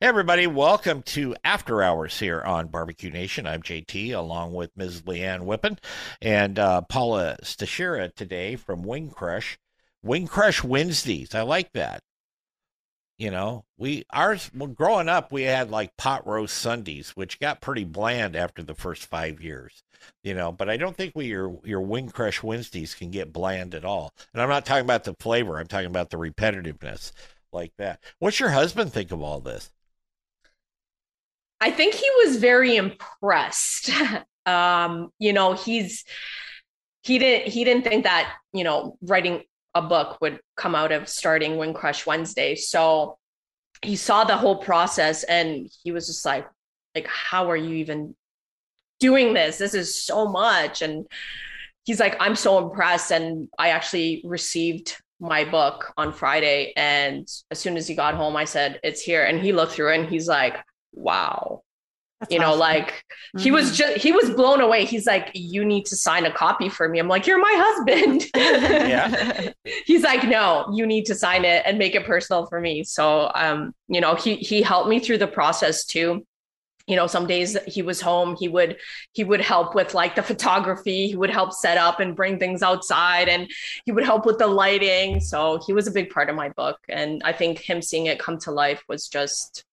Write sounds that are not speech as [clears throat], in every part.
Hey everybody, welcome to After Hours here on Barbecue Nation. I'm JT along with Ms. Leanne Whippen and uh, Paula Stachyra today from Wing Crush. Wing Crush Wednesdays. I like that. You know, we ours well, growing up we had like pot roast Sundays, which got pretty bland after the first five years. You know, but I don't think we your your Wing Crush Wednesdays can get bland at all. And I'm not talking about the flavor. I'm talking about the repetitiveness like that. What's your husband think of all this? I think he was very impressed. [laughs] um, you know, he's he didn't he didn't think that, you know, writing a book would come out of starting Wing Crush Wednesday. So he saw the whole process and he was just like, like, how are you even doing this? This is so much. And he's like, I'm so impressed. And I actually received my book on Friday. And as soon as he got home, I said, It's here. And he looked through it and he's like, wow. That's you know, awesome. like mm-hmm. he was mm-hmm. just he was blown away. He's like, You need to sign a copy for me. I'm like, You're my husband. [laughs] yeah. [laughs] He's like, No, you need to sign it and make it personal for me. So um, you know, he he helped me through the process too you know some days he was home he would he would help with like the photography he would help set up and bring things outside and he would help with the lighting so he was a big part of my book and i think him seeing it come to life was just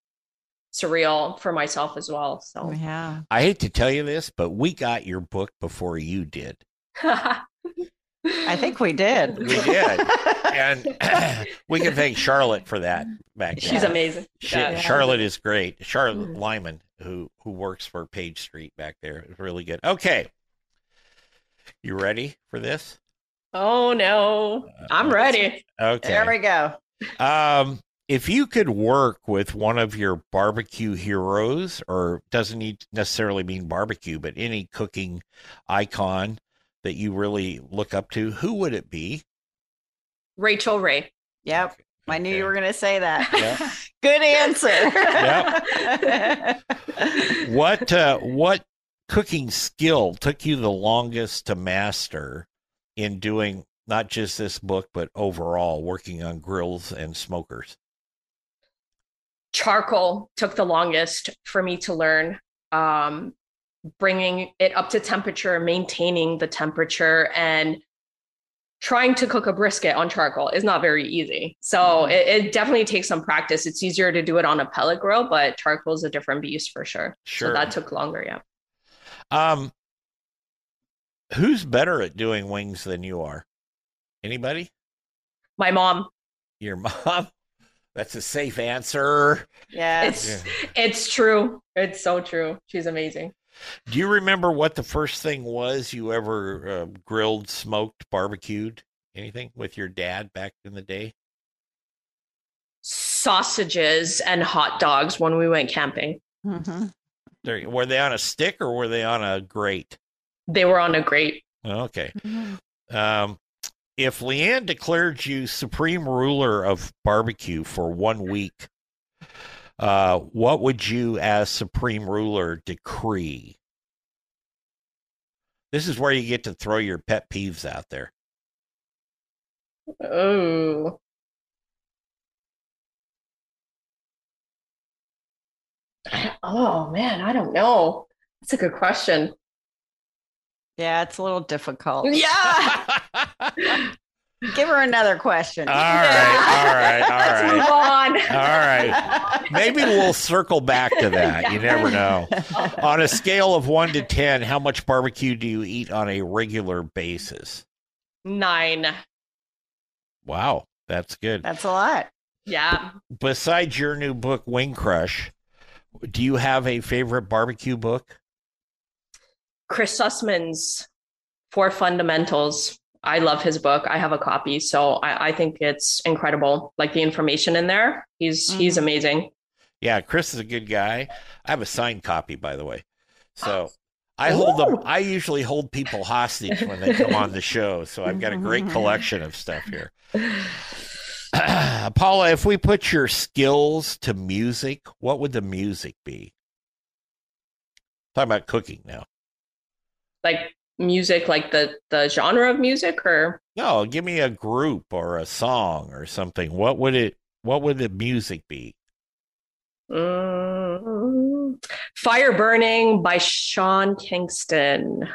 surreal for myself as well. So yeah. I hate to tell you this, but we got your book before you did. [laughs] I think we did. We did. and [laughs] [clears throat] we can thank Charlotte for that back then. She's amazing. She, yeah. Charlotte is great. Charlotte mm-hmm. Lyman, who who works for Page Street back there, is really good. Okay. You ready for this? Oh no. I'm ready. Okay. There we go. Um if you could work with one of your barbecue heroes, or doesn't need necessarily mean barbecue, but any cooking icon that you really look up to, who would it be? Rachael Ray. Yep. Okay. I knew you were going to say that. [laughs] Yeah. [laughs] Good answer. yep. [laughs] what uh, what cooking skill took you the longest to master in doing not just this book but overall working on grills and smokers? Charcoal took the longest for me to learn um, bringing it up to temperature maintaining the temperature and trying to cook a brisket on charcoal is not very easy. So mm-hmm. it, it, definitely takes some practice. It's easier to do it on a pellet grill but charcoal is a different beast for sure. Sure. so that took longer yeah. Um who's better at doing wings than you are? Anybody? My mom. Your [laughs] mom that's a safe answer. Yeah. It's yeah. it's true. It's so true. She's amazing. Do you remember what the first thing was you ever uh, grilled, smoked, barbecued, anything with your dad back in the day? Sausages and hot dogs when we went camping. Mm-hmm. Were they on a stick or were they on a grate? They were on a grate. Okay. Mm-hmm. Um, if Leanne declared you supreme ruler of barbecue for one week, uh, what would you, as supreme ruler, decree? This is where you get to throw your pet peeves out there. Oh. [clears throat] Oh man, I don't know. That's a good question. Yeah, it's a little difficult. Yeah. [laughs] Give her another question. All right, all right, all right. Move on. All right. Maybe we'll circle back to that. Yeah. You never know. on a scale of one to 10, how much barbecue do you eat on a regular basis? Nine. Wow, that's good. That's a lot. Yeah. Besides your new book, Wing Crush, do you have a favorite barbecue book? Chris Sussman's Four Fundamentals. I love his book. I have a copy, so I, I think it's incredible. Like the information in there, he's Mhm. he's amazing. Yeah, Chris is a good guy. I have a signed copy, by the way. So I hold them. I usually hold people hostage when they come on the [laughs] show. So I've got a great [laughs] collection of stuff here. [clears throat] Paula, if we put your skills to music, what would the music be? Talking about cooking now. Like music, like the the genre of music, or No, give me a group or a song or something. What would it? What would the music be? Mm, Fire Burning by Sean Kingston.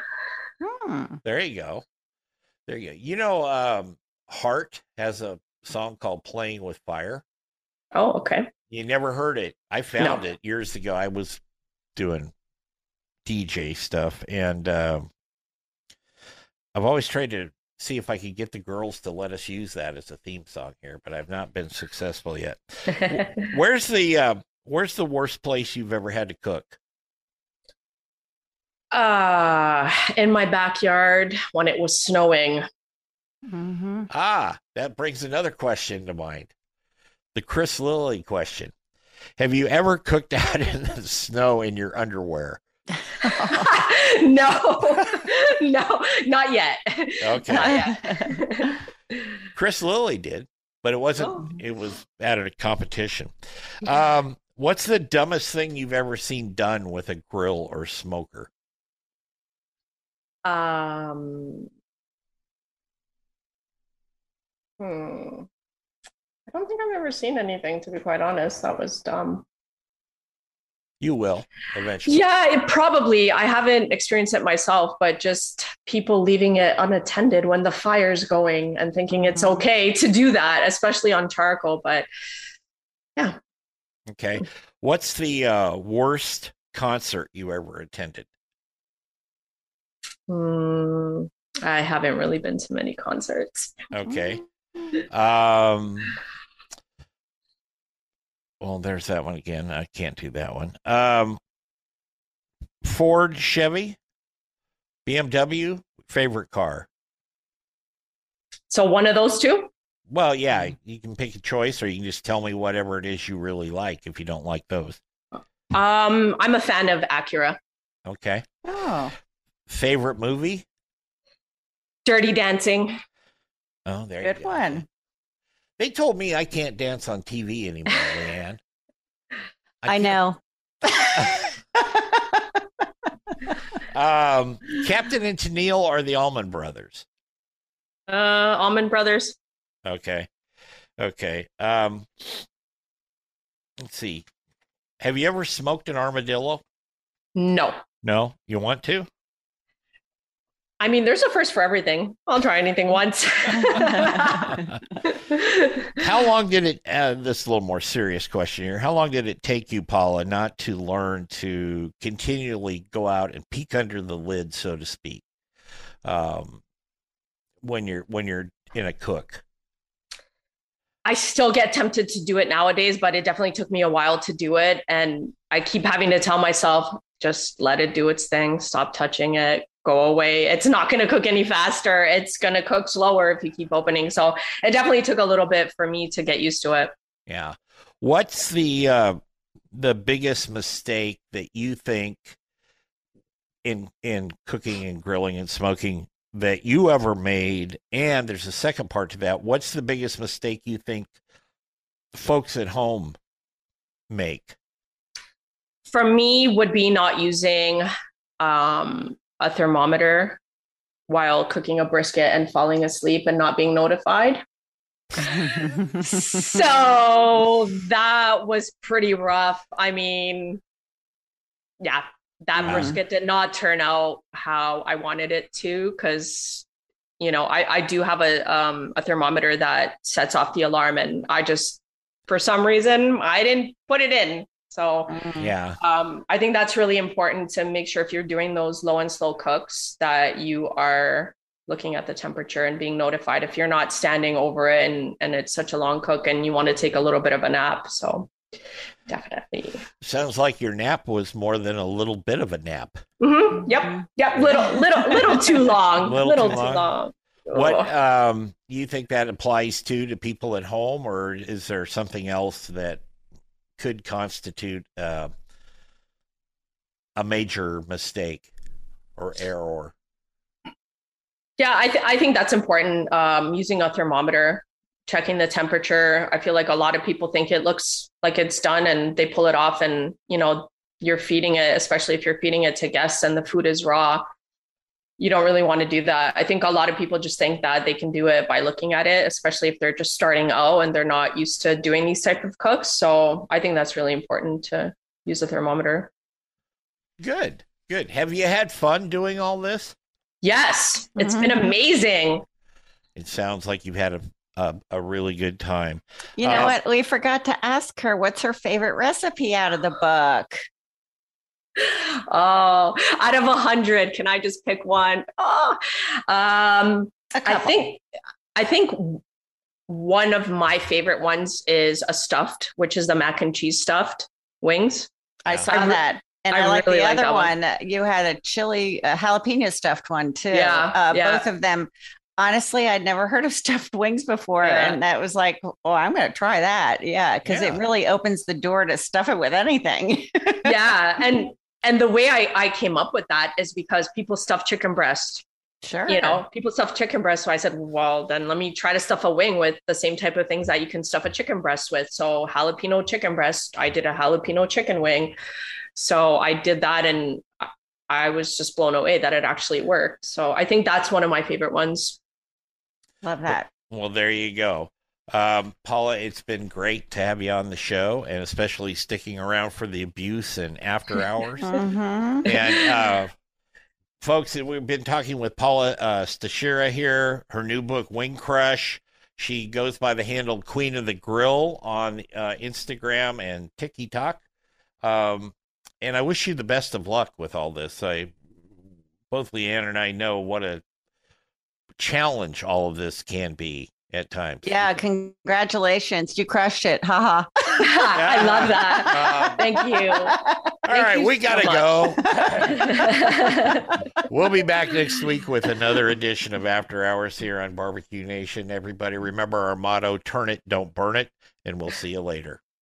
Hmm. There you go. There you go. You know, um, Heart has a song called "Playing with Fire." Oh, okay. You never heard it. I found No. it years ago. I was doing DJ stuff, and um I've always tried to see if I could get the girls to let us use that as a theme song here, but I've not been successful yet. [laughs] Where's the uh, Where's the worst place you've ever had to cook? uh, in my backyard when it was snowing. Mhm. Ah, that brings another question to mind. The Chris Lilly question. Have you ever cooked [laughs] out in the snow in your underwear? [laughs] no, [laughs] no, not yet. Okay. Not yet. [laughs] Chris Lilly did, but it wasn't. Oh. It was at a competition. Um, what's the dumbest thing you've ever seen done with a grill or smoker? Um, hmm. I don't think I've ever seen anything, to be quite honest. That was dumb. You will eventually. Yeah, it probably. I haven't experienced it myself, but just people leaving it unattended when the fire's going and thinking it's Mhm. okay to do that, especially on charcoal. But yeah. Okay. What's the uh, worst concert you ever attended? hmm, I haven't really been to many concerts. Okay. Um. Well, there's that one again. I can't do that one. Um. Ford, Chevy, BMW, favorite car. So one of those two? Well, yeah, you can pick a choice, or you can just tell me whatever it is you really like. If you don't like those, Um, I'm a fan of Acura. okay. Oh. Favorite movie? Dirty Dancing. Oh, there Good you go. Good one. They told me I can't dance on TV anymore, Leanne. I can't- know. [laughs] Um, Captain and Tennille are the Allman Brothers. Uh, Allman Brothers. Okay. Okay. Um, let's see. Have you ever smoked an armadillo? No. No. You want to? I mean, there's a first for everything. I'll try anything once. [laughs] How long did it? Uh, this is a little more serious question here. How long did it take you, Paula, not to learn to continually go out and peek under the lid, so to speak, um, when you're when you're in a cook? I still get tempted to do it nowadays, but it definitely took me a while to do it. And I keep having to tell myself, just let it do its thing, stop touching it, go away. It's not going to cook any faster. It's going to cook slower if you keep opening. So it definitely took a little bit for me to get used to it. Yeah. What's the uh, the biggest mistake that you think in in cooking and grilling and smoking that you ever made? And there's a second part to that. What's the biggest mistake you think folks at home make? For me, would be not using um, a thermometer while cooking a brisket and falling asleep and not being notified. [laughs] so that was pretty rough. I mean, yeah, that Yeah. brisket did not turn out how I wanted it to because you know I, I do have a um, a thermometer that sets off the alarm and I just for some reason I didn't put it in. So Yeah. um, I think that's really important to make sure if you're doing those low and slow cooks that you are looking at the temperature and being notified if you're not standing over it and and it's such a long cook and you want to take a little bit of a nap. So definitely. Sounds like your nap was more than a little bit of a nap. Mm-hmm. Yep. Yep. Little, little, little too [laughs] long. little, little too, long. long. What um, you think that applies to to people at home, or is there something else that could constitute uh, a major mistake or error? Yeah, I, th- I think that's important. Um, using a thermometer, checking the temperature. I feel like a lot of people think it looks like it's done and they pull it off, and you know you're feeding it, especially if you're feeding it to guests and the food is raw. You don't really want to do that. I think a lot of people just think that they can do it by looking at it, especially if they're just starting out and they're not used to doing these type of cooks. So I think that's really important to use a thermometer. Good, good. Have you had fun doing all this? Yes, it's mm-hmm. been amazing. It sounds like you've had a a, a really good time. You know uh, what? We forgot to ask her what's her favorite recipe out of the book. Oh, out of a hundred, can I just pick one? Oh, um, I think I think one of my favorite ones is a stuffed, which is the mac and cheese stuffed wings. I saw I, that. And I, I like really the other one. one. You had a chili, a jalapeno stuffed one too. Yeah, uh, yeah. Both of them. Honestly, I'd never heard of [laughs] stuffed wings before, yeah. and that was like, oh, I'm going to try that. Yeah, because yeah. it really opens the door to stuff it with anything. [laughs] yeah, and and the way I I came up with that is because people stuff chicken breast. Sure. You know, people stuff chicken breast. So I said, well, then let me try to stuff a wing with the same type of things that you can stuff a chicken breast with. So jalapeno chicken breast. I did a jalapeno chicken wing. So I did that and I was just blown away that it actually worked. So I think that's one of my favorite ones. Love that. Well, there you go. Um, Paula, it's been great to have you on the show and especially sticking around for the abuse and after [laughs] hours. mm-hmm. And uh, folks, we've been talking with Paula uh, Stachyra here, her new book, Wing Crush. She goes by the handle Queen of the Grill on uh, Instagram and TikTok. Um, and I wish you the best of luck with all this. I both Leanne and I know what a challenge all of this can be at times. Yeah, congratulations. You crushed it. Haha. [laughs] I love that. [laughs] Um, Thank you. All Thank right, you we got to go. [laughs] we'll be back next week with another edition of After Hours here on Barbecue Nation. Everybody remember our motto turn it, don't burn it, and we'll see you later.